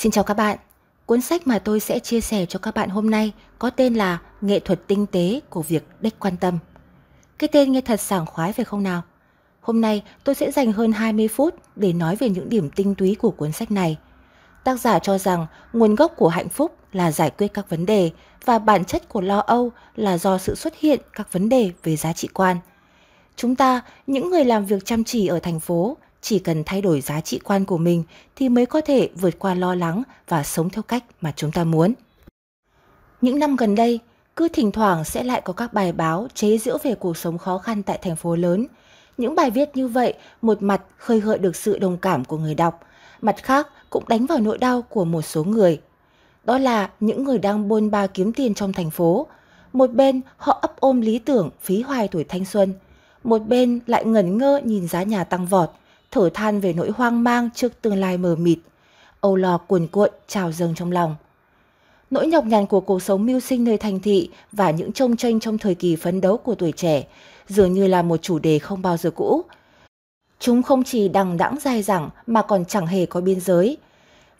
Xin chào các bạn. Cuốn sách mà tôi sẽ chia sẻ cho các bạn hôm nay có tên là Nghệ thuật tinh tế của việc đếch quan tâm. Cái tên nghe thật sảng khoái phải không nào? Hôm nay tôi sẽ dành hơn 20 phút để nói về những điểm tinh túy của cuốn sách này. Tác giả cho rằng nguồn gốc của hạnh phúc là giải quyết các vấn đề và bản chất của lo âu là do sự xuất hiện các vấn đề về giá trị quan. Chúng ta, những người làm việc chăm chỉ ở thành phố, chỉ cần thay đổi giá trị quan của mình thì mới có thể vượt qua lo lắng và sống theo cách mà chúng ta muốn. Những năm gần đây, cứ thỉnh thoảng sẽ lại có các bài báo chế giễu về cuộc sống khó khăn tại thành phố lớn. Những bài viết như vậy một mặt khơi gợi được sự đồng cảm của người đọc, mặt khác cũng đánh vào nỗi đau của một số người. Đó là những người đang bôn ba kiếm tiền trong thành phố. Một bên họ ấp ôm lý tưởng phí hoài tuổi thanh xuân, một bên lại ngẩn ngơ nhìn giá nhà tăng vọt, thở than về nỗi hoang mang trước tương lai mờ mịt. Âu lo cuồn cuộn trào dâng trong lòng. Nỗi nhọc nhằn của cuộc sống mưu sinh nơi thành thị và những trông tranh trong thời kỳ phấn đấu của tuổi trẻ dường như là một chủ đề không bao giờ cũ. Chúng không chỉ đằng đẵng dài dẳng mà còn chẳng hề có biên giới.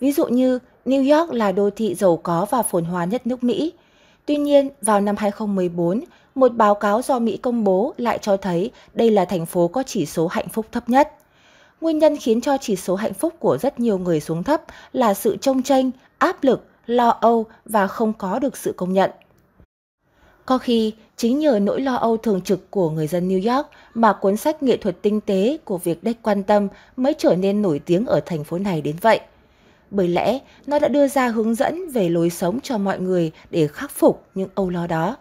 Ví dụ như New York là đô thị giàu có và phồn hoa nhất nước Mỹ. Tuy nhiên, vào năm 2014, một báo cáo do Mỹ công bố lại cho thấy đây là thành phố có chỉ số hạnh phúc thấp nhất. Nguyên nhân khiến cho chỉ số hạnh phúc của rất nhiều người xuống thấp là sự trông tranh, áp lực, lo âu và không có được sự công nhận. Có khi, chính nhờ nỗi lo âu thường trực của người dân New York mà cuốn sách nghệ thuật tinh tế của việc đếch quan tâm mới trở nên nổi tiếng ở thành phố này đến vậy. Bởi lẽ, nó đã đưa ra hướng dẫn về lối sống cho mọi người để khắc phục những âu lo đó.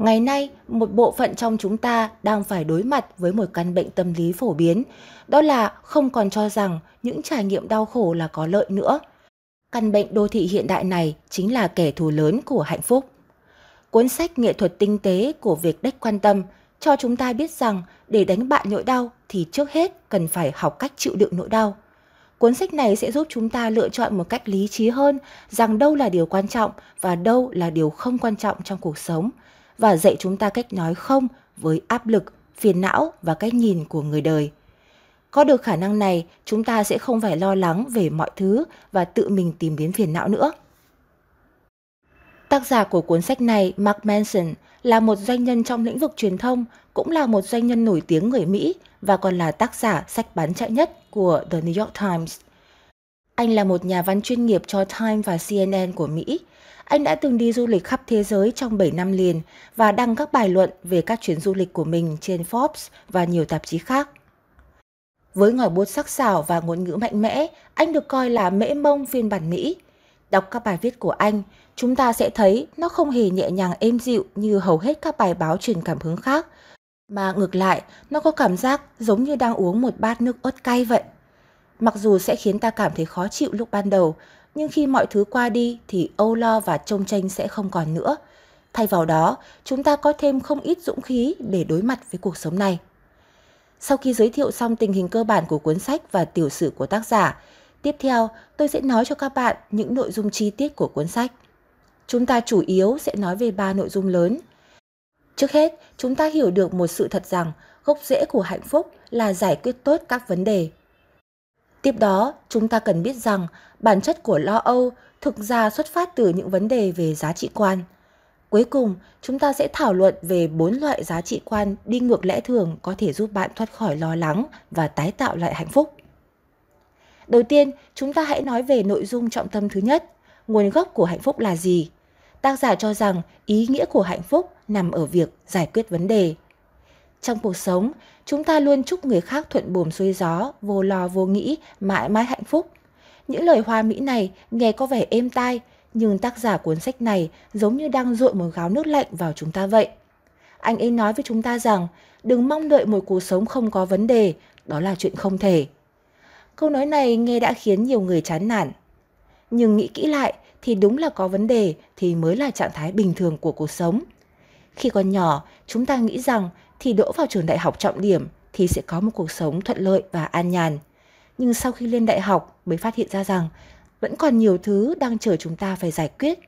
Ngày nay, một bộ phận trong chúng ta đang phải đối mặt với một căn bệnh tâm lý phổ biến, đó là không còn cho rằng những trải nghiệm đau khổ là có lợi nữa. Căn bệnh đô thị hiện đại này chính là kẻ thù lớn của hạnh phúc. Cuốn sách nghệ thuật tinh tế của việc đếch quan tâm cho chúng ta biết rằng để đánh bại nỗi đau thì trước hết cần phải học cách chịu đựng nỗi đau. Cuốn sách này sẽ giúp chúng ta lựa chọn một cách lý trí hơn rằng đâu là điều quan trọng và đâu là điều không quan trọng trong cuộc sống và dạy chúng ta cách nói không với áp lực, phiền não và cách nhìn của người đời. Có được khả năng này, chúng ta sẽ không phải lo lắng về mọi thứ và tự mình tìm đến phiền não nữa. Tác giả của cuốn sách này, Mark Manson, là một doanh nhân trong lĩnh vực truyền thông, cũng là một doanh nhân nổi tiếng người Mỹ và còn là tác giả sách bán chạy nhất của The New York Times. Anh là một nhà văn chuyên nghiệp cho Time và CNN của Mỹ. Anh đã từng đi du lịch khắp thế giới trong 7 năm liền và đăng các bài luận về các chuyến du lịch của mình trên Forbes và nhiều tạp chí khác. Với ngòi bút sắc sảo và ngôn ngữ mạnh mẽ, anh được coi là mễ mông phiên bản Mỹ. Đọc các bài viết của anh, chúng ta sẽ thấy nó không hề nhẹ nhàng êm dịu như hầu hết các bài báo truyền cảm hứng khác, mà ngược lại, nó có cảm giác giống như đang uống một bát nước ớt cay vậy. Mặc dù sẽ khiến ta cảm thấy khó chịu lúc ban đầu, nhưng khi mọi thứ qua đi thì âu lo và trông tranh sẽ không còn nữa. Thay vào đó, chúng ta có thêm không ít dũng khí để đối mặt với cuộc sống này. Sau khi giới thiệu xong tình hình cơ bản của cuốn sách và tiểu sử của tác giả, tiếp theo tôi sẽ nói cho các bạn những nội dung chi tiết của cuốn sách. Chúng ta chủ yếu sẽ nói về ba nội dung lớn. Trước hết, chúng ta hiểu được một sự thật rằng gốc rễ của hạnh phúc là giải quyết tốt các vấn đề. Tiếp đó, chúng ta cần biết rằng bản chất của lo âu thực ra xuất phát từ những vấn đề về giá trị quan – Cuối cùng, chúng ta sẽ thảo luận về bốn loại giá trị quan đi ngược lẽ thường có thể giúp bạn thoát khỏi lo lắng và tái tạo lại hạnh phúc. Đầu tiên, chúng ta hãy nói về nội dung trọng tâm thứ nhất, nguồn gốc của hạnh phúc là gì? Tác giả cho rằng ý nghĩa của hạnh phúc nằm ở việc giải quyết vấn đề. Trong cuộc sống, chúng ta luôn chúc người khác thuận buồm xuôi gió, vô lo vô nghĩ, mãi mãi hạnh phúc. Những lời hoa mỹ này nghe có vẻ êm tai, nhưng tác giả cuốn sách này giống như đang dội một gáo nước lạnh vào chúng ta vậy. Anh ấy nói với chúng ta rằng đừng mong đợi một cuộc sống không có vấn đề, đó là chuyện không thể. Câu nói này nghe đã khiến nhiều người chán nản. Nhưng nghĩ kỹ lại thì đúng là có vấn đề thì mới là trạng thái bình thường của cuộc sống. Khi còn nhỏ, chúng ta nghĩ rằng thì đỗ vào trường đại học trọng điểm thì sẽ có một cuộc sống thuận lợi và an nhàn. Nhưng sau khi lên đại học mới phát hiện ra rằng vẫn còn nhiều thứ đang chờ chúng ta phải giải quyết.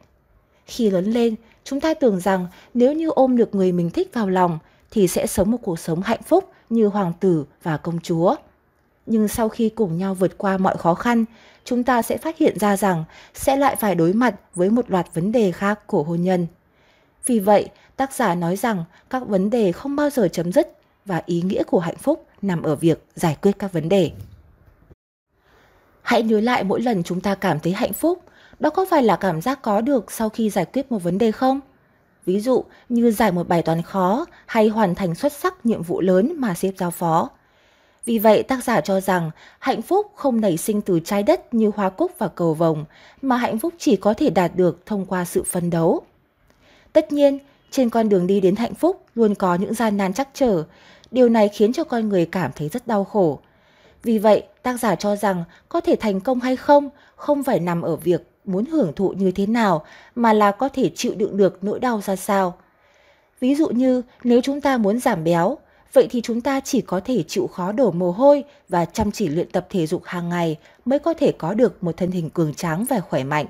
Khi lớn lên, chúng ta tưởng rằng nếu như ôm được người mình thích vào lòng thì sẽ sống một cuộc sống hạnh phúc như hoàng tử và công chúa. Nhưng sau khi cùng nhau vượt qua mọi khó khăn, chúng ta sẽ phát hiện ra rằng sẽ lại phải đối mặt với một loạt vấn đề khác của hôn nhân. Vì vậy, tác giả nói rằng các vấn đề không bao giờ chấm dứt và ý nghĩa của hạnh phúc nằm ở việc giải quyết các vấn đề. Hãy nhớ lại mỗi lần chúng ta cảm thấy hạnh phúc, đó có phải là cảm giác có được sau khi giải quyết một vấn đề không? Ví dụ như giải một bài toán khó hay hoàn thành xuất sắc nhiệm vụ lớn mà sếp giao phó. Vì vậy tác giả cho rằng hạnh phúc không nảy sinh từ trái đất như hoa cúc và cầu vồng, mà hạnh phúc chỉ có thể đạt được thông qua sự phấn đấu. Tất nhiên, trên con đường đi đến hạnh phúc luôn có những gian nan chắc trở, điều này khiến cho con người cảm thấy rất đau khổ. Vì vậy, tác giả cho rằng có thể thành công hay không không phải nằm ở việc muốn hưởng thụ như thế nào mà là có thể chịu đựng được nỗi đau ra sao. Ví dụ như nếu chúng ta muốn giảm béo, vậy thì chúng ta chỉ có thể chịu khó đổ mồ hôi và chăm chỉ luyện tập thể dục hàng ngày mới có thể có được một thân hình cường tráng và khỏe mạnh.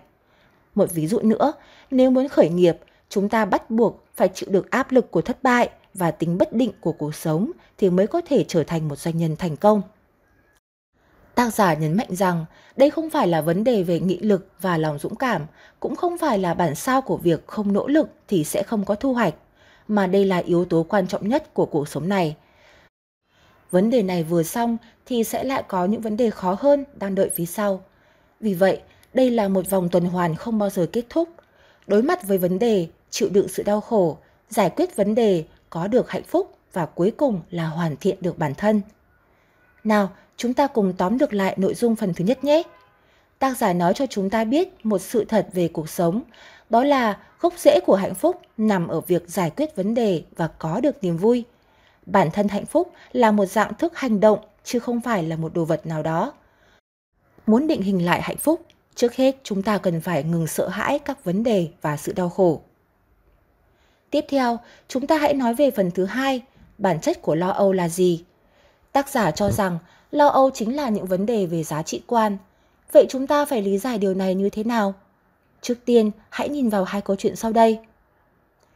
Một ví dụ nữa, nếu muốn khởi nghiệp, chúng ta bắt buộc phải chịu được áp lực của thất bại và tính bất định của cuộc sống thì mới có thể trở thành một doanh nhân thành công. Tác giả nhấn mạnh rằng đây không phải là vấn đề về nghị lực và lòng dũng cảm, cũng không phải là bản sao của việc không nỗ lực thì sẽ không có thu hoạch, mà đây là yếu tố quan trọng nhất của cuộc sống này. Vấn đề này vừa xong thì sẽ lại có những vấn đề khó hơn đang đợi phía sau. Vì vậy, đây là một vòng tuần hoàn không bao giờ kết thúc. Đối mặt với vấn đề, chịu đựng sự đau khổ, giải quyết vấn đề, có được hạnh phúc và cuối cùng là hoàn thiện được bản thân. Nào, chúng ta cùng tóm được lại nội dung phần thứ nhất nhé. Tác giả nói cho chúng ta biết một sự thật về cuộc sống, đó là gốc rễ của hạnh phúc nằm ở việc giải quyết vấn đề và có được niềm vui. Bản thân hạnh phúc là một dạng thức hành động chứ không phải là một đồ vật nào đó. Muốn định hình lại hạnh phúc, trước hết chúng ta cần phải ngừng sợ hãi các vấn đề và sự đau khổ. Tiếp theo, chúng ta hãy nói về phần thứ hai, bản chất của lo âu là gì? Tác giả cho rằng lo âu chính là những vấn đề về giá trị quan. Vậy chúng ta phải lý giải điều này như thế nào? Trước tiên, hãy nhìn vào hai câu chuyện sau đây.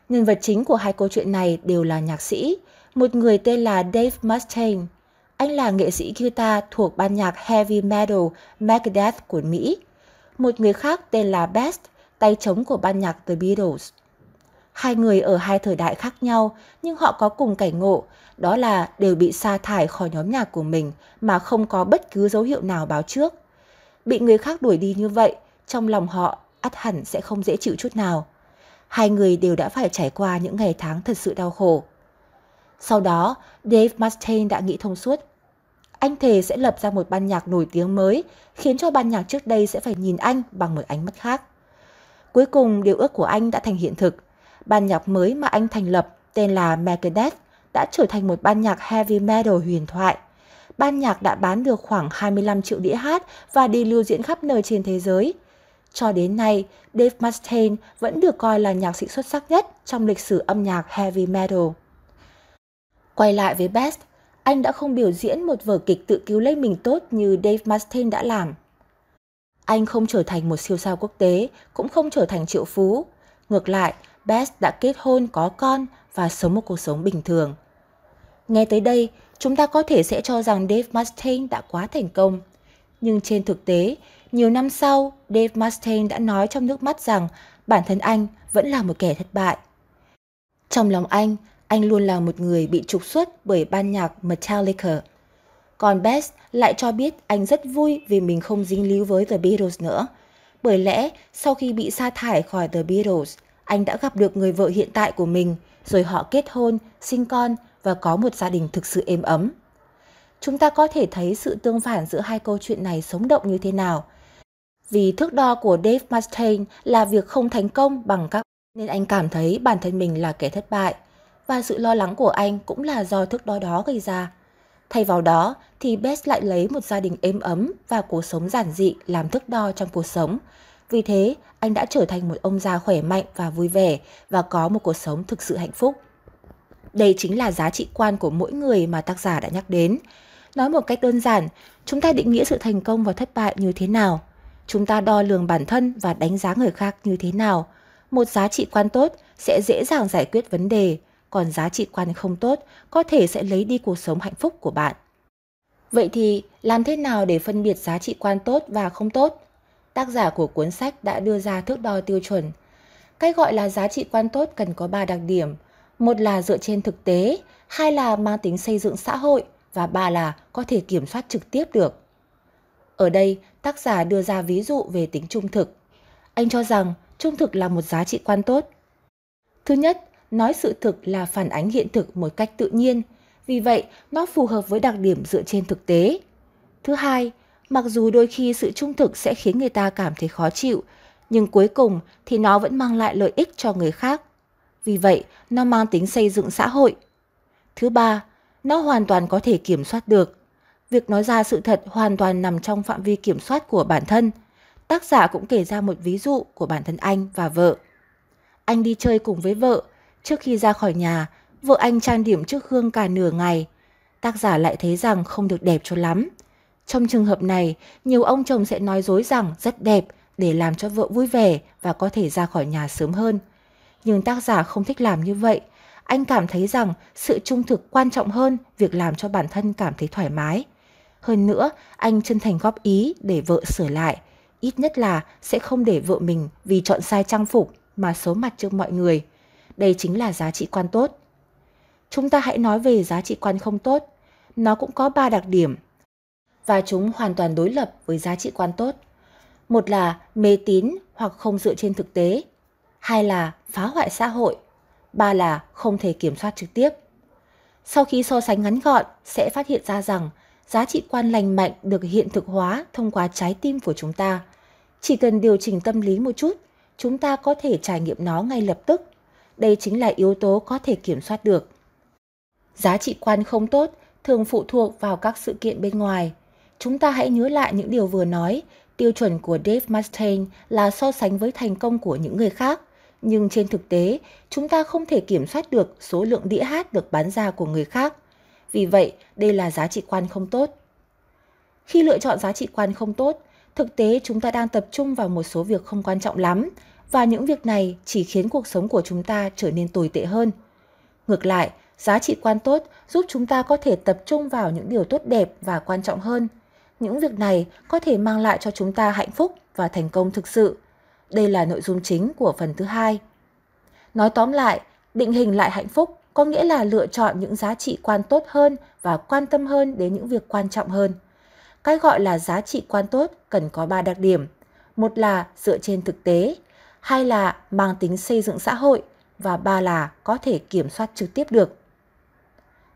Nhân vật chính của hai câu chuyện này đều là nhạc sĩ, một người tên là Dave Mustaine. Anh là nghệ sĩ guitar thuộc ban nhạc heavy metal Megadeth của Mỹ. Một người khác tên là Best, tay trống của ban nhạc The Beatles. Hai người ở hai thời đại khác nhau nhưng họ có cùng cảnh ngộ, đó là đều bị sa thải khỏi nhóm nhạc của mình mà không có bất cứ dấu hiệu nào báo trước. Bị người khác đuổi đi như vậy, trong lòng họ ắt hẳn sẽ không dễ chịu chút nào. Hai người đều đã phải trải qua những ngày tháng thật sự đau khổ. Sau đó, Dave Mustaine đã nghĩ thông suốt. Anh thề sẽ lập ra một ban nhạc nổi tiếng mới, khiến cho ban nhạc trước đây sẽ phải nhìn anh bằng một ánh mắt khác. Cuối cùng, điều ước của anh đã thành hiện thực. Ban nhạc mới mà anh thành lập tên là Megadeth đã trở thành một ban nhạc heavy metal huyền thoại. Ban nhạc đã bán được khoảng 25 triệu đĩa hát và đi lưu diễn khắp nơi trên thế giới. Cho đến nay, Dave Mustaine vẫn được coi là nhạc sĩ xuất sắc nhất trong lịch sử âm nhạc heavy metal. Quay lại với Best, anh đã không biểu diễn một vở kịch tự cứu lấy mình tốt như Dave Mustaine đã làm. Anh không trở thành một siêu sao quốc tế, cũng không trở thành triệu phú. Ngược lại, Best đã kết hôn, có con và sống một cuộc sống bình thường. Nghe tới đây, chúng ta có thể sẽ cho rằng Dave Mustaine đã quá thành công. Nhưng trên thực tế, nhiều năm sau, Dave Mustaine đã nói trong nước mắt rằng bản thân anh vẫn là một kẻ thất bại. Trong lòng anh, anh luôn là một người bị trục xuất bởi ban nhạc Metallica. Còn Best lại cho biết anh rất vui vì mình không dính líu với The Beatles nữa. Bởi lẽ, sau khi bị sa thải khỏi The Beatles, anh đã gặp được người vợ hiện tại của mình, rồi họ kết hôn, sinh con và có một gia đình thực sự êm ấm. Chúng ta có thể thấy sự tương phản giữa hai câu chuyện này sống động như thế nào. Vì thước đo của Dave Mustaine là việc không thành công bằng các nên anh cảm thấy bản thân mình là kẻ thất bại và sự lo lắng của anh cũng là do thước đo đó gây ra. Thay vào đó thì Best lại lấy một gia đình êm ấm và cuộc sống giản dị làm thước đo trong cuộc sống. Vì thế, anh đã trở thành một ông già khỏe mạnh và vui vẻ và có một cuộc sống thực sự hạnh phúc. Đây chính là giá trị quan của mỗi người mà tác giả đã nhắc đến. Nói một cách đơn giản, chúng ta định nghĩa sự thành công và thất bại như thế nào? Chúng ta đo lường bản thân và đánh giá người khác như thế nào? Một giá trị quan tốt sẽ dễ dàng giải quyết vấn đề, còn giá trị quan không tốt có thể sẽ lấy đi cuộc sống hạnh phúc của bạn. Vậy thì làm thế nào để phân biệt giá trị quan tốt và không tốt? Tác giả của cuốn sách đã đưa ra thước đo tiêu chuẩn. Cách gọi là giá trị quan tốt cần có 3 đặc điểm. Một là dựa trên thực tế, hai là mang tính xây dựng xã hội và ba là có thể kiểm soát trực tiếp được. Ở đây, tác giả đưa ra ví dụ về tính trung thực. Anh cho rằng trung thực là một giá trị quan tốt. Thứ nhất, nói sự thực là phản ánh hiện thực một cách tự nhiên, vì vậy nó phù hợp với đặc điểm dựa trên thực tế. Thứ hai, mặc dù đôi khi sự trung thực sẽ khiến người ta cảm thấy khó chịu, nhưng cuối cùng thì nó vẫn mang lại lợi ích cho người khác. Vì vậy, nó mang tính xây dựng xã hội. Thứ ba, nó hoàn toàn có thể kiểm soát được. Việc nói ra sự thật hoàn toàn nằm trong phạm vi kiểm soát của bản thân. Tác giả cũng kể ra một ví dụ của bản thân anh và vợ. Anh đi chơi cùng với vợ, trước khi ra khỏi nhà, vợ anh trang điểm trước gương cả nửa ngày. Tác giả lại thấy rằng không được đẹp cho lắm. Trong trường hợp này, nhiều ông chồng sẽ nói dối rằng rất đẹp để làm cho vợ vui vẻ và có thể ra khỏi nhà sớm hơn. Nhưng tác giả không thích làm như vậy. Anh cảm thấy rằng sự trung thực quan trọng hơn việc làm cho bản thân cảm thấy thoải mái. Hơn nữa, anh chân thành góp ý để vợ sửa lại. Ít nhất là sẽ không để vợ mình vì chọn sai trang phục mà xấu mặt trước mọi người. Đây chính là giá trị quan tốt. Chúng ta hãy nói về giá trị quan không tốt. Nó cũng có ba đặc điểm và chúng hoàn toàn đối lập với giá trị quan tốt. Một là mê tín hoặc không dựa trên thực tế, hai là phá hoại xã hội, ba là không thể kiểm soát trực tiếp. Sau khi so sánh ngắn gọn, sẽ phát hiện ra rằng giá trị quan lành mạnh được hiện thực hóa thông qua trái tim của chúng ta. Chỉ cần điều chỉnh tâm lý một chút, chúng ta có thể trải nghiệm nó ngay lập tức. Đây chính là yếu tố có thể kiểm soát được. Giá trị quan không tốt thường phụ thuộc vào các sự kiện bên ngoài. Chúng ta hãy nhớ lại những điều vừa nói. Tiêu chuẩn của Dave Mustaine là so sánh với thành công của những người khác. Nhưng trên thực tế, chúng ta không thể kiểm soát được số lượng đĩa hát được bán ra của người khác. Vì vậy, đây là giá trị quan không tốt. Khi lựa chọn giá trị quan không tốt, thực tế chúng ta đang tập trung vào một số việc không quan trọng lắm và những việc này chỉ khiến cuộc sống của chúng ta trở nên tồi tệ hơn. Ngược lại, giá trị quan tốt giúp chúng ta có thể tập trung vào những điều tốt đẹp và quan trọng hơn. Những việc này có thể mang lại cho chúng ta hạnh phúc và thành công thực sự. Đây là nội dung chính của phần thứ hai. Nói tóm lại, định hình lại hạnh phúc có nghĩa là lựa chọn những giá trị quan tốt hơn và quan tâm hơn đến những việc quan trọng hơn. Cái gọi là giá trị quan tốt cần có 3 đặc điểm. Một là dựa trên thực tế, hai là mang tính xây dựng xã hội và ba là có thể kiểm soát trực tiếp được.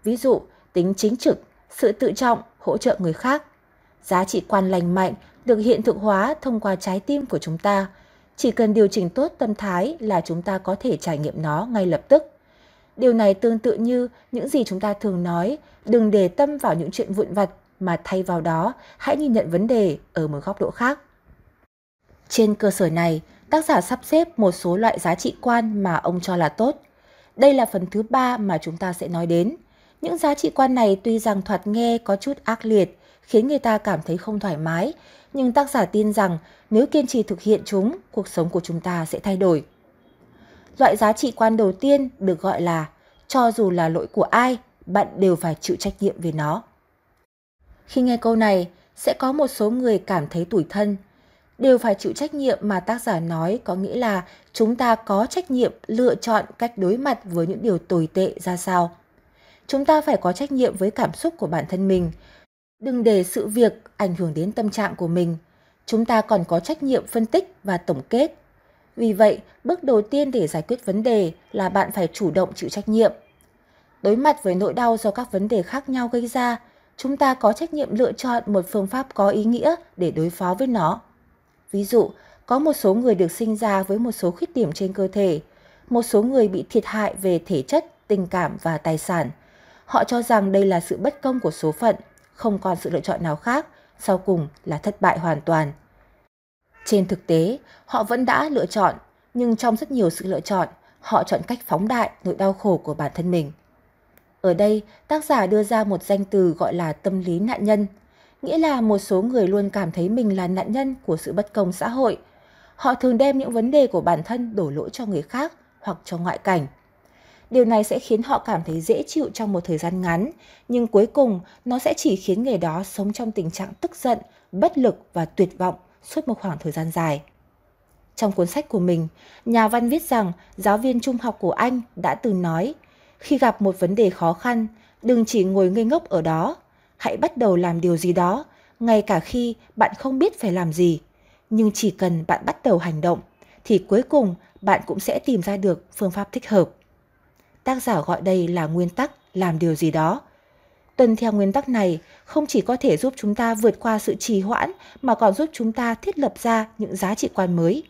Ví dụ, tính chính trực, sự tự trọng, hỗ trợ người khác. Giá trị quan lành mạnh được hiện thực hóa thông qua trái tim của chúng ta. Chỉ cần điều chỉnh tốt tâm thái là chúng ta có thể trải nghiệm nó ngay lập tức. Điều này tương tự như những gì chúng ta thường nói, đừng để tâm vào những chuyện vụn vặt mà thay vào đó hãy nhìn nhận vấn đề ở một góc độ khác. Trên cơ sở này, tác giả sắp xếp một số loại giá trị quan mà ông cho là tốt. Đây là phần thứ ba mà chúng ta sẽ nói đến. Những giá trị quan này tuy rằng thoạt nghe có chút ác liệt, khiến người ta cảm thấy không thoải mái, nhưng tác giả tin rằng nếu kiên trì thực hiện chúng, cuộc sống của chúng ta sẽ thay đổi. Loại giá trị quan đầu tiên được gọi là cho dù là lỗi của ai, bạn đều phải chịu trách nhiệm về nó. Khi nghe câu này, sẽ có một số người cảm thấy tủi thân. Đều phải chịu trách nhiệm mà tác giả nói có nghĩa là chúng ta có trách nhiệm lựa chọn cách đối mặt với những điều tồi tệ ra sao. Chúng ta phải có trách nhiệm với cảm xúc của bản thân mình. Đừng để sự việc ảnh hưởng đến tâm trạng của mình. Chúng ta còn có trách nhiệm phân tích và tổng kết. Vì vậy, bước đầu tiên để giải quyết vấn đề là bạn phải chủ động chịu trách nhiệm. Đối mặt với nỗi đau do các vấn đề khác nhau gây ra, chúng ta có trách nhiệm lựa chọn một phương pháp có ý nghĩa để đối phó với nó. Ví dụ, có một số người được sinh ra với một số khuyết điểm trên cơ thể, một số người bị thiệt hại về thể chất, tình cảm và tài sản. Họ cho rằng đây là sự bất công của số phận, không còn sự lựa chọn nào khác, sau cùng là thất bại hoàn toàn. Trên thực tế, họ vẫn đã lựa chọn, nhưng trong rất nhiều sự lựa chọn, họ chọn cách phóng đại nỗi đau khổ của bản thân mình. Ở đây, tác giả đưa ra một danh từ gọi là tâm lý nạn nhân, nghĩa là một số người luôn cảm thấy mình là nạn nhân của sự bất công xã hội. Họ thường đem những vấn đề của bản thân đổ lỗi cho người khác hoặc cho ngoại cảnh. Điều này sẽ khiến họ cảm thấy dễ chịu trong một thời gian ngắn, nhưng cuối cùng nó sẽ chỉ khiến người đó sống trong tình trạng tức giận, bất lực và tuyệt vọng suốt một khoảng thời gian dài. Trong cuốn sách của mình, nhà văn viết rằng giáo viên trung học của anh đã từng nói, khi gặp một vấn đề khó khăn, đừng chỉ ngồi ngây ngốc ở đó, hãy bắt đầu làm điều gì đó, ngay cả khi bạn không biết phải làm gì. Nhưng chỉ cần bạn bắt đầu hành động, thì cuối cùng bạn cũng sẽ tìm ra được phương pháp thích hợp. Tác giả gọi đây là nguyên tắc làm điều gì đó. Tuân theo nguyên tắc này không chỉ có thể giúp chúng ta vượt qua sự trì hoãn mà còn giúp chúng ta thiết lập ra những giá trị quan mới.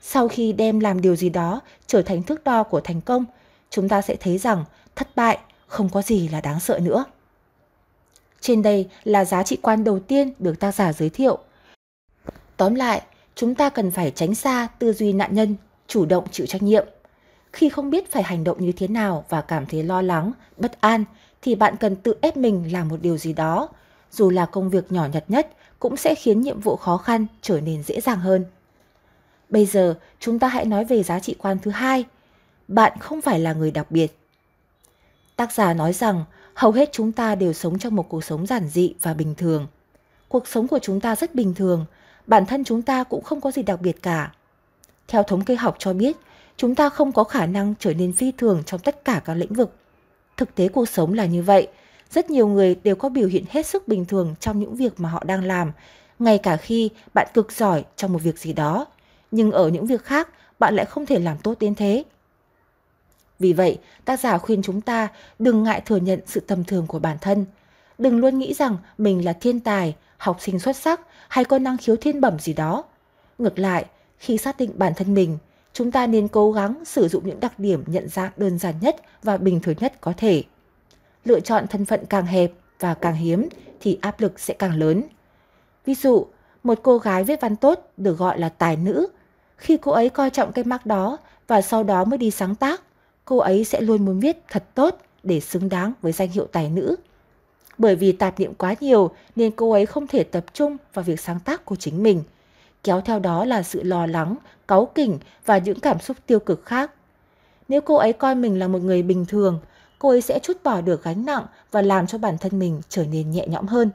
Sau khi đem làm điều gì đó trở thành thước đo của thành công, chúng ta sẽ thấy rằng thất bại không có gì là đáng sợ nữa. Trên đây là giá trị quan đầu tiên được tác giả giới thiệu. Tóm lại, chúng ta cần phải tránh xa tư duy nạn nhân, chủ động chịu trách nhiệm. Khi không biết phải hành động như thế nào và cảm thấy lo lắng, bất an, thì bạn cần tự ép mình làm một điều gì đó. Dù là công việc nhỏ nhặt nhất, cũng sẽ khiến nhiệm vụ khó khăn trở nên dễ dàng hơn. Bây giờ, chúng ta hãy nói về giá trị quan thứ hai. Bạn không phải là người đặc biệt. Tác giả nói rằng hầu hết chúng ta đều sống trong một cuộc sống giản dị và bình thường. Cuộc sống của chúng ta rất bình thường, bản thân chúng ta cũng không có gì đặc biệt cả. Theo thống kê học cho biết, chúng ta không có khả năng trở nên phi thường trong tất cả các lĩnh vực. Thực tế cuộc sống là như vậy, rất nhiều người đều có biểu hiện hết sức bình thường trong những việc mà họ đang làm, ngay cả khi bạn cực giỏi trong một việc gì đó, nhưng ở những việc khác bạn lại không thể làm tốt đến thế. Vì vậy, tác giả khuyên chúng ta đừng ngại thừa nhận sự tầm thường của bản thân. Đừng luôn nghĩ rằng mình là thiên tài, học sinh xuất sắc hay có năng khiếu thiên bẩm gì đó. Ngược lại, khi xác định bản thân mình, chúng ta nên cố gắng sử dụng những đặc điểm nhận dạng đơn giản nhất và bình thường nhất có thể. Lựa chọn thân phận càng hẹp và càng hiếm thì áp lực sẽ càng lớn. Ví dụ, một cô gái viết văn tốt được gọi là tài nữ. Khi cô ấy coi trọng cái mác đó và sau đó mới đi sáng tác, cô ấy sẽ luôn muốn viết thật tốt để xứng đáng với danh hiệu tài nữ. Bởi vì tạp niệm quá nhiều nên cô ấy không thể tập trung vào việc sáng tác của chính mình. Kéo theo đó là sự lo lắng, cáu kỉnh và những cảm xúc tiêu cực khác. Nếu cô ấy coi mình là một người bình thường, cô ấy sẽ chút bỏ được gánh nặng và làm cho bản thân mình trở nên nhẹ nhõm hơn.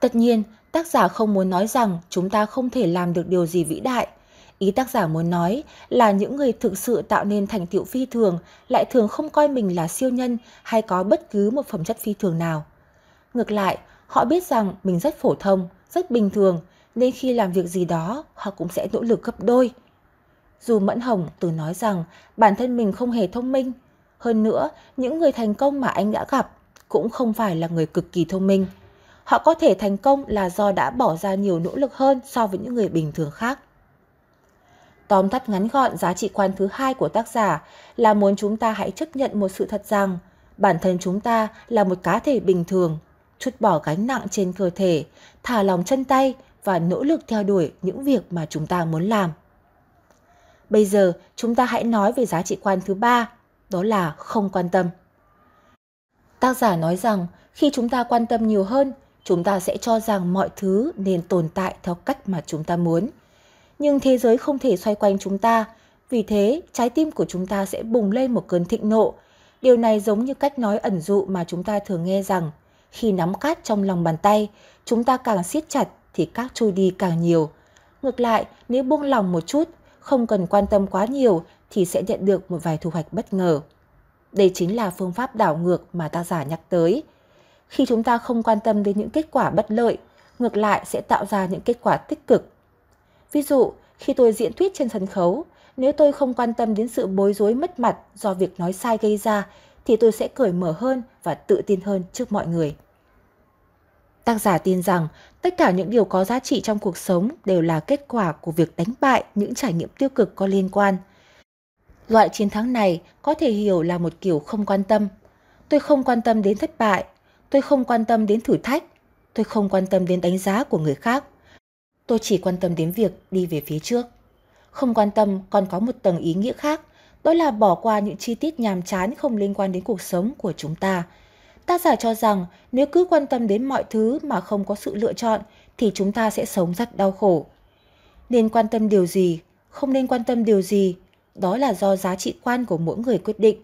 Tất nhiên, tác giả không muốn nói rằng chúng ta không thể làm được điều gì vĩ đại – Ý tác giả muốn nói là những người thực sự tạo nên thành tựu phi thường lại thường không coi mình là siêu nhân hay có bất cứ một phẩm chất phi thường nào. Ngược lại, họ biết rằng mình rất phổ thông, rất bình thường, nên khi làm việc gì đó, họ cũng sẽ nỗ lực gấp đôi. Dù Mẫn Hồng từng nói rằng bản thân mình không hề thông minh, hơn nữa, những người thành công mà anh đã gặp cũng không phải là người cực kỳ thông minh. Họ có thể thành công là do đã bỏ ra nhiều nỗ lực hơn so với những người bình thường khác. Tóm tắt ngắn gọn giá trị quan thứ hai của tác giả là muốn chúng ta hãy chấp nhận một sự thật rằng bản thân chúng ta là một cá thể bình thường, chút bỏ gánh nặng trên cơ thể, thả lòng chân tay và nỗ lực theo đuổi những việc mà chúng ta muốn làm. Bây giờ chúng ta hãy nói về giá trị quan thứ ba, đó là không quan tâm. Tác giả nói rằng khi chúng ta quan tâm nhiều hơn, chúng ta sẽ cho rằng mọi thứ nên tồn tại theo cách mà chúng ta muốn – nhưng thế giới không thể xoay quanh chúng ta. Vì thế, trái tim của chúng ta sẽ bùng lên một cơn thịnh nộ. Điều này giống như cách nói ẩn dụ mà chúng ta thường nghe rằng khi nắm cát trong lòng bàn tay, chúng ta càng siết chặt thì cát trôi đi càng nhiều. Ngược lại, nếu buông lòng một chút, không cần quan tâm quá nhiều thì sẽ nhận được một vài thu hoạch bất ngờ. Đây chính là phương pháp đảo ngược mà tác giả nhắc tới. Khi chúng ta không quan tâm đến những kết quả bất lợi, ngược lại sẽ tạo ra những kết quả tích cực Ví dụ, khi tôi diễn thuyết trên sân khấu, nếu tôi không quan tâm đến sự bối rối mất mặt do việc nói sai gây ra, thì tôi sẽ cởi mở hơn và tự tin hơn trước mọi người. Tác giả tin rằng tất cả những điều có giá trị trong cuộc sống đều là kết quả của việc đánh bại những trải nghiệm tiêu cực có liên quan. Loại chiến thắng này có thể hiểu là một kiểu không quan tâm. Tôi không quan tâm đến thất bại, tôi không quan tâm đến thử thách, tôi không quan tâm đến đánh giá của người khác. Tôi chỉ quan tâm đến việc đi về phía trước. Không quan tâm còn có một tầng ý nghĩa khác, đó là bỏ qua những chi tiết nhàm chán không liên quan đến cuộc sống của chúng ta. Tác giả cho rằng nếu cứ quan tâm đến mọi thứ mà không có sự lựa chọn thì chúng ta sẽ sống rất đau khổ. Nên quan tâm điều gì, không nên quan tâm điều gì, đó là do giá trị quan của mỗi người quyết định.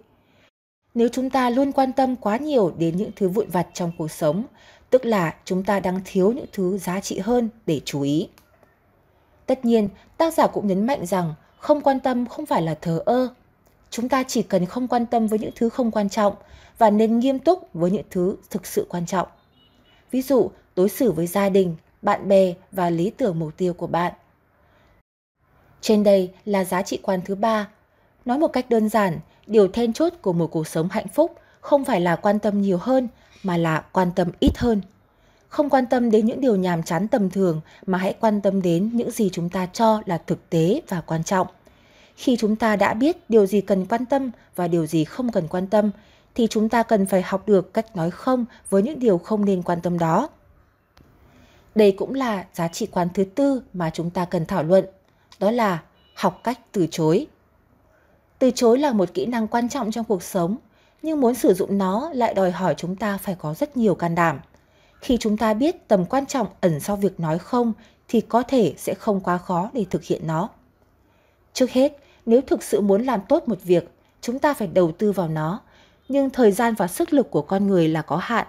Nếu chúng ta luôn quan tâm quá nhiều đến những thứ vụn vặt trong cuộc sống, tức là chúng ta đang thiếu những thứ giá trị hơn để chú ý. Tất nhiên, tác giả cũng nhấn mạnh rằng không quan tâm không phải là thờ ơ. Chúng ta chỉ cần không quan tâm với những thứ không quan trọng và nên nghiêm túc với những thứ thực sự quan trọng. Ví dụ, đối xử với gia đình, bạn bè và lý tưởng mục tiêu của bạn. Trên đây là giá trị quan thứ ba. Nói một cách đơn giản, điều then chốt của một cuộc sống hạnh phúc không phải là quan tâm nhiều hơn mà là quan tâm ít hơn. Không quan tâm đến những điều nhàm chán tầm thường mà hãy quan tâm đến những gì chúng ta cho là thực tế và quan trọng. Khi chúng ta đã biết điều gì cần quan tâm và điều gì không cần quan tâm thì chúng ta cần phải học được cách nói không với những điều không nên quan tâm đó. Đây cũng là giá trị quan thứ tư mà chúng ta cần thảo luận, đó là học cách từ chối. Từ chối là một kỹ năng quan trọng trong cuộc sống, nhưng muốn sử dụng nó lại đòi hỏi chúng ta phải có rất nhiều can đảm. Khi chúng ta biết tầm quan trọng ẩn sau việc nói không thì có thể sẽ không quá khó để thực hiện nó. Trước hết, nếu thực sự muốn làm tốt một việc, chúng ta phải đầu tư vào nó, nhưng thời gian và sức lực của con người là có hạn.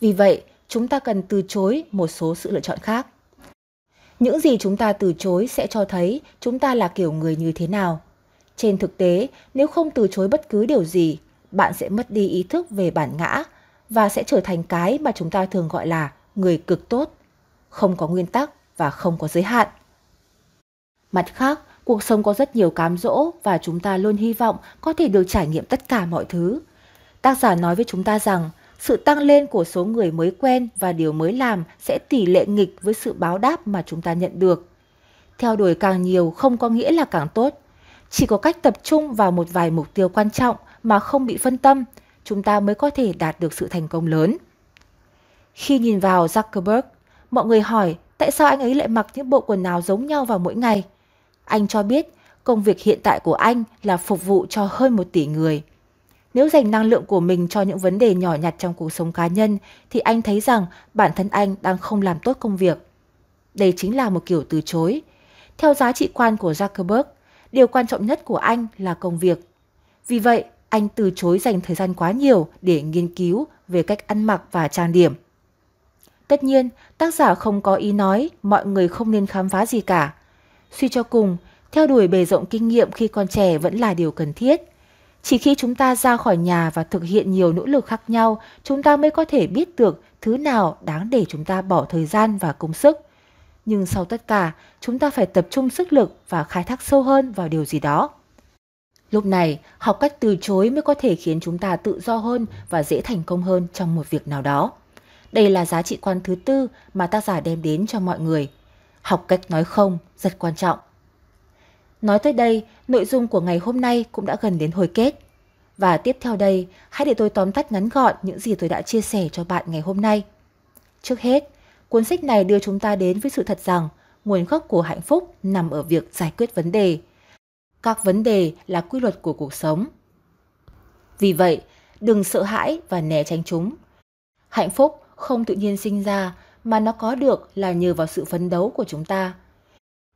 Vì vậy, chúng ta cần từ chối một số sự lựa chọn khác. Những gì chúng ta từ chối sẽ cho thấy chúng ta là kiểu người như thế nào. Trên thực tế, nếu không từ chối bất cứ điều gì, bạn sẽ mất đi ý thức về bản ngã và sẽ trở thành cái mà chúng ta thường gọi là người cực tốt, không có nguyên tắc và không có giới hạn. Mặt khác, cuộc sống có rất nhiều cám dỗ và chúng ta luôn hy vọng có thể được trải nghiệm tất cả mọi thứ. Tác giả nói với chúng ta rằng sự tăng lên của số người mới quen và điều mới làm sẽ tỷ lệ nghịch với sự báo đáp mà chúng ta nhận được. Theo đuổi càng nhiều không có nghĩa là càng tốt. Chỉ có cách tập trung vào một vài mục tiêu quan trọng mà không bị phân tâm, chúng ta mới có thể đạt được sự thành công lớn. Khi nhìn vào Zuckerberg, mọi người hỏi tại sao anh ấy lại mặc những bộ quần áo giống nhau vào mỗi ngày. Anh cho biết công việc hiện tại của anh là phục vụ cho hơn một tỷ người. Nếu dành năng lượng của mình cho những vấn đề nhỏ nhặt trong cuộc sống cá nhân thì anh thấy rằng bản thân anh đang không làm tốt công việc. Đây chính là một kiểu từ chối. Theo giá trị quan của Zuckerberg, điều quan trọng nhất của anh là công việc. Vì vậy, anh từ chối dành thời gian quá nhiều để nghiên cứu về cách ăn mặc và trang điểm. Tất nhiên, tác giả không có ý nói mọi người không nên khám phá gì cả. Suy cho cùng, theo đuổi bề rộng kinh nghiệm khi còn trẻ vẫn là điều cần thiết. Chỉ khi chúng ta ra khỏi nhà và thực hiện nhiều nỗ lực khác nhau, chúng ta mới có thể biết được thứ nào đáng để chúng ta bỏ thời gian và công sức. Nhưng sau tất cả, chúng ta phải tập trung sức lực và khai thác sâu hơn vào điều gì đó. Lúc này, học cách từ chối mới có thể khiến chúng ta tự do hơn và dễ thành công hơn trong một việc nào đó. Đây là giá trị quan thứ tư mà tác giả đem đến cho mọi người. Học cách nói không rất quan trọng. Nói tới đây, nội dung của ngày hôm nay cũng đã gần đến hồi kết. Và tiếp theo đây, hãy để tôi tóm tắt ngắn gọn những gì tôi đã chia sẻ cho bạn ngày hôm nay. Trước hết, cuốn sách này đưa chúng ta đến với sự thật rằng nguồn gốc của hạnh phúc nằm ở việc giải quyết vấn đề. Các vấn đề là quy luật của cuộc sống. Vì vậy, đừng sợ hãi và né tránh chúng. Hạnh phúc không tự nhiên sinh ra mà nó có được là nhờ vào sự phấn đấu của chúng ta –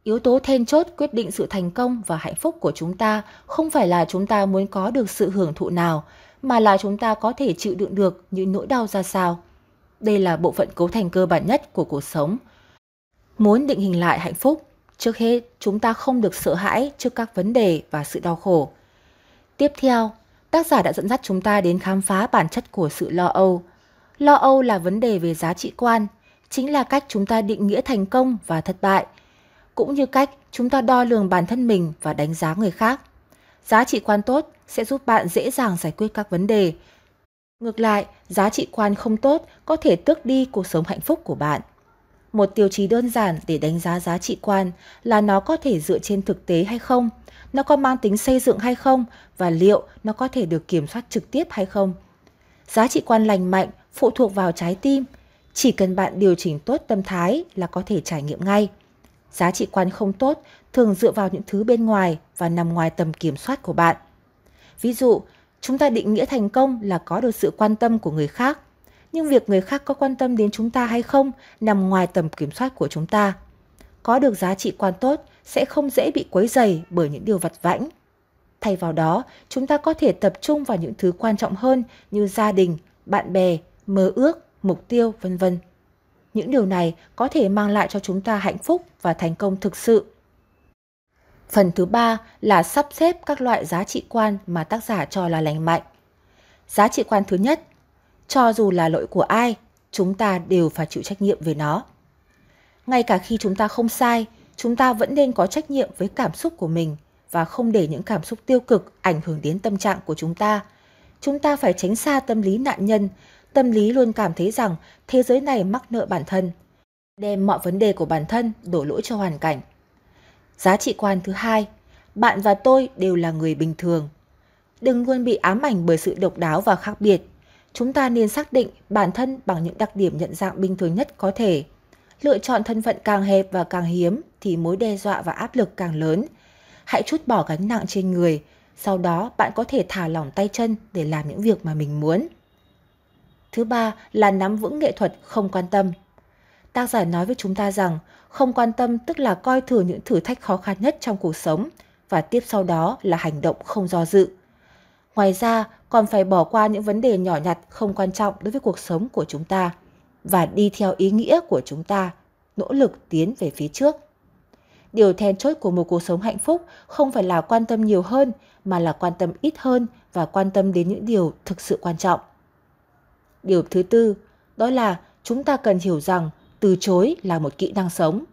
Yếu tố then chốt quyết định sự thành công và hạnh phúc của chúng ta không phải là chúng ta muốn có được sự hưởng thụ nào, mà là chúng ta có thể chịu đựng được những nỗi đau ra sao. Đây là bộ phận cấu thành cơ bản nhất của cuộc sống. Muốn định hình lại hạnh phúc, trước hết chúng ta không được sợ hãi trước các vấn đề và sự đau khổ. Tiếp theo, tác giả đã dẫn dắt chúng ta đến khám phá bản chất của sự lo âu. Lo âu là vấn đề về giá trị quan, chính là cách chúng ta định nghĩa thành công và thất bại – cũng như cách chúng ta đo lường bản thân mình và đánh giá người khác. Giá trị quan tốt sẽ giúp bạn dễ dàng giải quyết các vấn đề. Ngược lại, giá trị quan không tốt có thể tước đi cuộc sống hạnh phúc của bạn. Một tiêu chí đơn giản để đánh giá giá trị quan là nó có thể dựa trên thực tế hay không, nó có mang tính xây dựng hay không và liệu nó có thể được kiểm soát trực tiếp hay không. Giá trị quan lành mạnh phụ thuộc vào trái tim, chỉ cần bạn điều chỉnh tốt tâm thái là có thể trải nghiệm ngay. Giá trị quan không tốt thường dựa vào những thứ bên ngoài và nằm ngoài tầm kiểm soát của bạn. Ví dụ, chúng ta định nghĩa thành công là có được sự quan tâm của người khác, nhưng việc người khác có quan tâm đến chúng ta hay không nằm ngoài tầm kiểm soát của chúng ta. Có được giá trị quan tốt sẽ không dễ bị quấy dày bởi những điều vặt vãnh. Thay vào đó, chúng ta có thể tập trung vào những thứ quan trọng hơn như gia đình, bạn bè, mơ ước, mục tiêu, vân vân. Những điều này có thể mang lại cho chúng ta hạnh phúc và thành công thực sự. Phần thứ ba là sắp xếp các loại giá trị quan mà tác giả cho là lành mạnh. Giá trị quan thứ nhất, cho dù là lỗi của ai, chúng ta đều phải chịu trách nhiệm về nó. Ngay cả khi chúng ta không sai, chúng ta vẫn nên có trách nhiệm với cảm xúc của mình và không để những cảm xúc tiêu cực ảnh hưởng đến tâm trạng của chúng ta. Chúng ta phải tránh xa tâm lý nạn nhân, tâm lý luôn cảm thấy rằng thế giới này mắc nợ bản thân, đem mọi vấn đề của bản thân đổ lỗi cho hoàn cảnh. Giá trị quan thứ hai, bạn và tôi đều là người bình thường. Đừng luôn bị ám ảnh bởi sự độc đáo và khác biệt. Chúng ta nên xác định bản thân bằng những đặc điểm nhận dạng bình thường nhất có thể. Lựa chọn thân phận càng hẹp và càng hiếm thì mối đe dọa và áp lực càng lớn. Hãy chút bỏ gánh nặng trên người, sau đó bạn có thể thả lỏng tay chân để làm những việc mà mình muốn. Thứ ba là nắm vững nghệ thuật không quan tâm. Tác giả nói với chúng ta rằng không quan tâm tức là coi thường những thử thách khó khăn nhất trong cuộc sống và tiếp sau đó là hành động không do dự. Ngoài ra, còn phải bỏ qua những vấn đề nhỏ nhặt không quan trọng đối với cuộc sống của chúng ta và đi theo ý nghĩa của chúng ta, nỗ lực tiến về phía trước. Điều then chốt của một cuộc sống hạnh phúc không phải là quan tâm nhiều hơn mà là quan tâm ít hơn và quan tâm đến những điều thực sự quan trọng. Điều thứ tư, đó là chúng ta cần hiểu rằng từ chối là một kỹ năng sống.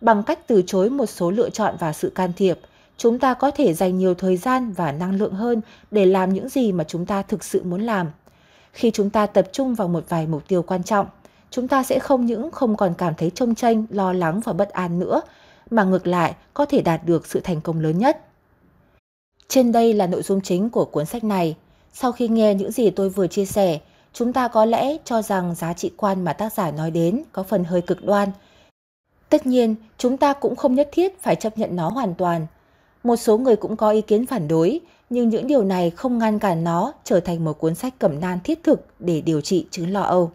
Bằng cách từ chối một số lựa chọn và sự can thiệp, chúng ta có thể dành nhiều thời gian và năng lượng hơn để làm những gì mà chúng ta thực sự muốn làm. Khi chúng ta tập trung vào một vài mục tiêu quan trọng, chúng ta sẽ không những không còn cảm thấy trông tranh, lo lắng và bất an nữa, mà ngược lại có thể đạt được sự thành công lớn nhất. Trên đây là nội dung chính của cuốn sách này. Sau khi nghe những gì tôi vừa chia sẻ, chúng ta có lẽ cho rằng giá trị quan mà tác giả nói đến có phần hơi cực đoan. Tất nhiên, chúng ta cũng không nhất thiết phải chấp nhận nó hoàn toàn. Một số người cũng có ý kiến phản đối, nhưng những điều này không ngăn cản nó trở thành một cuốn sách cẩm nang thiết thực để điều trị chứng lo âu.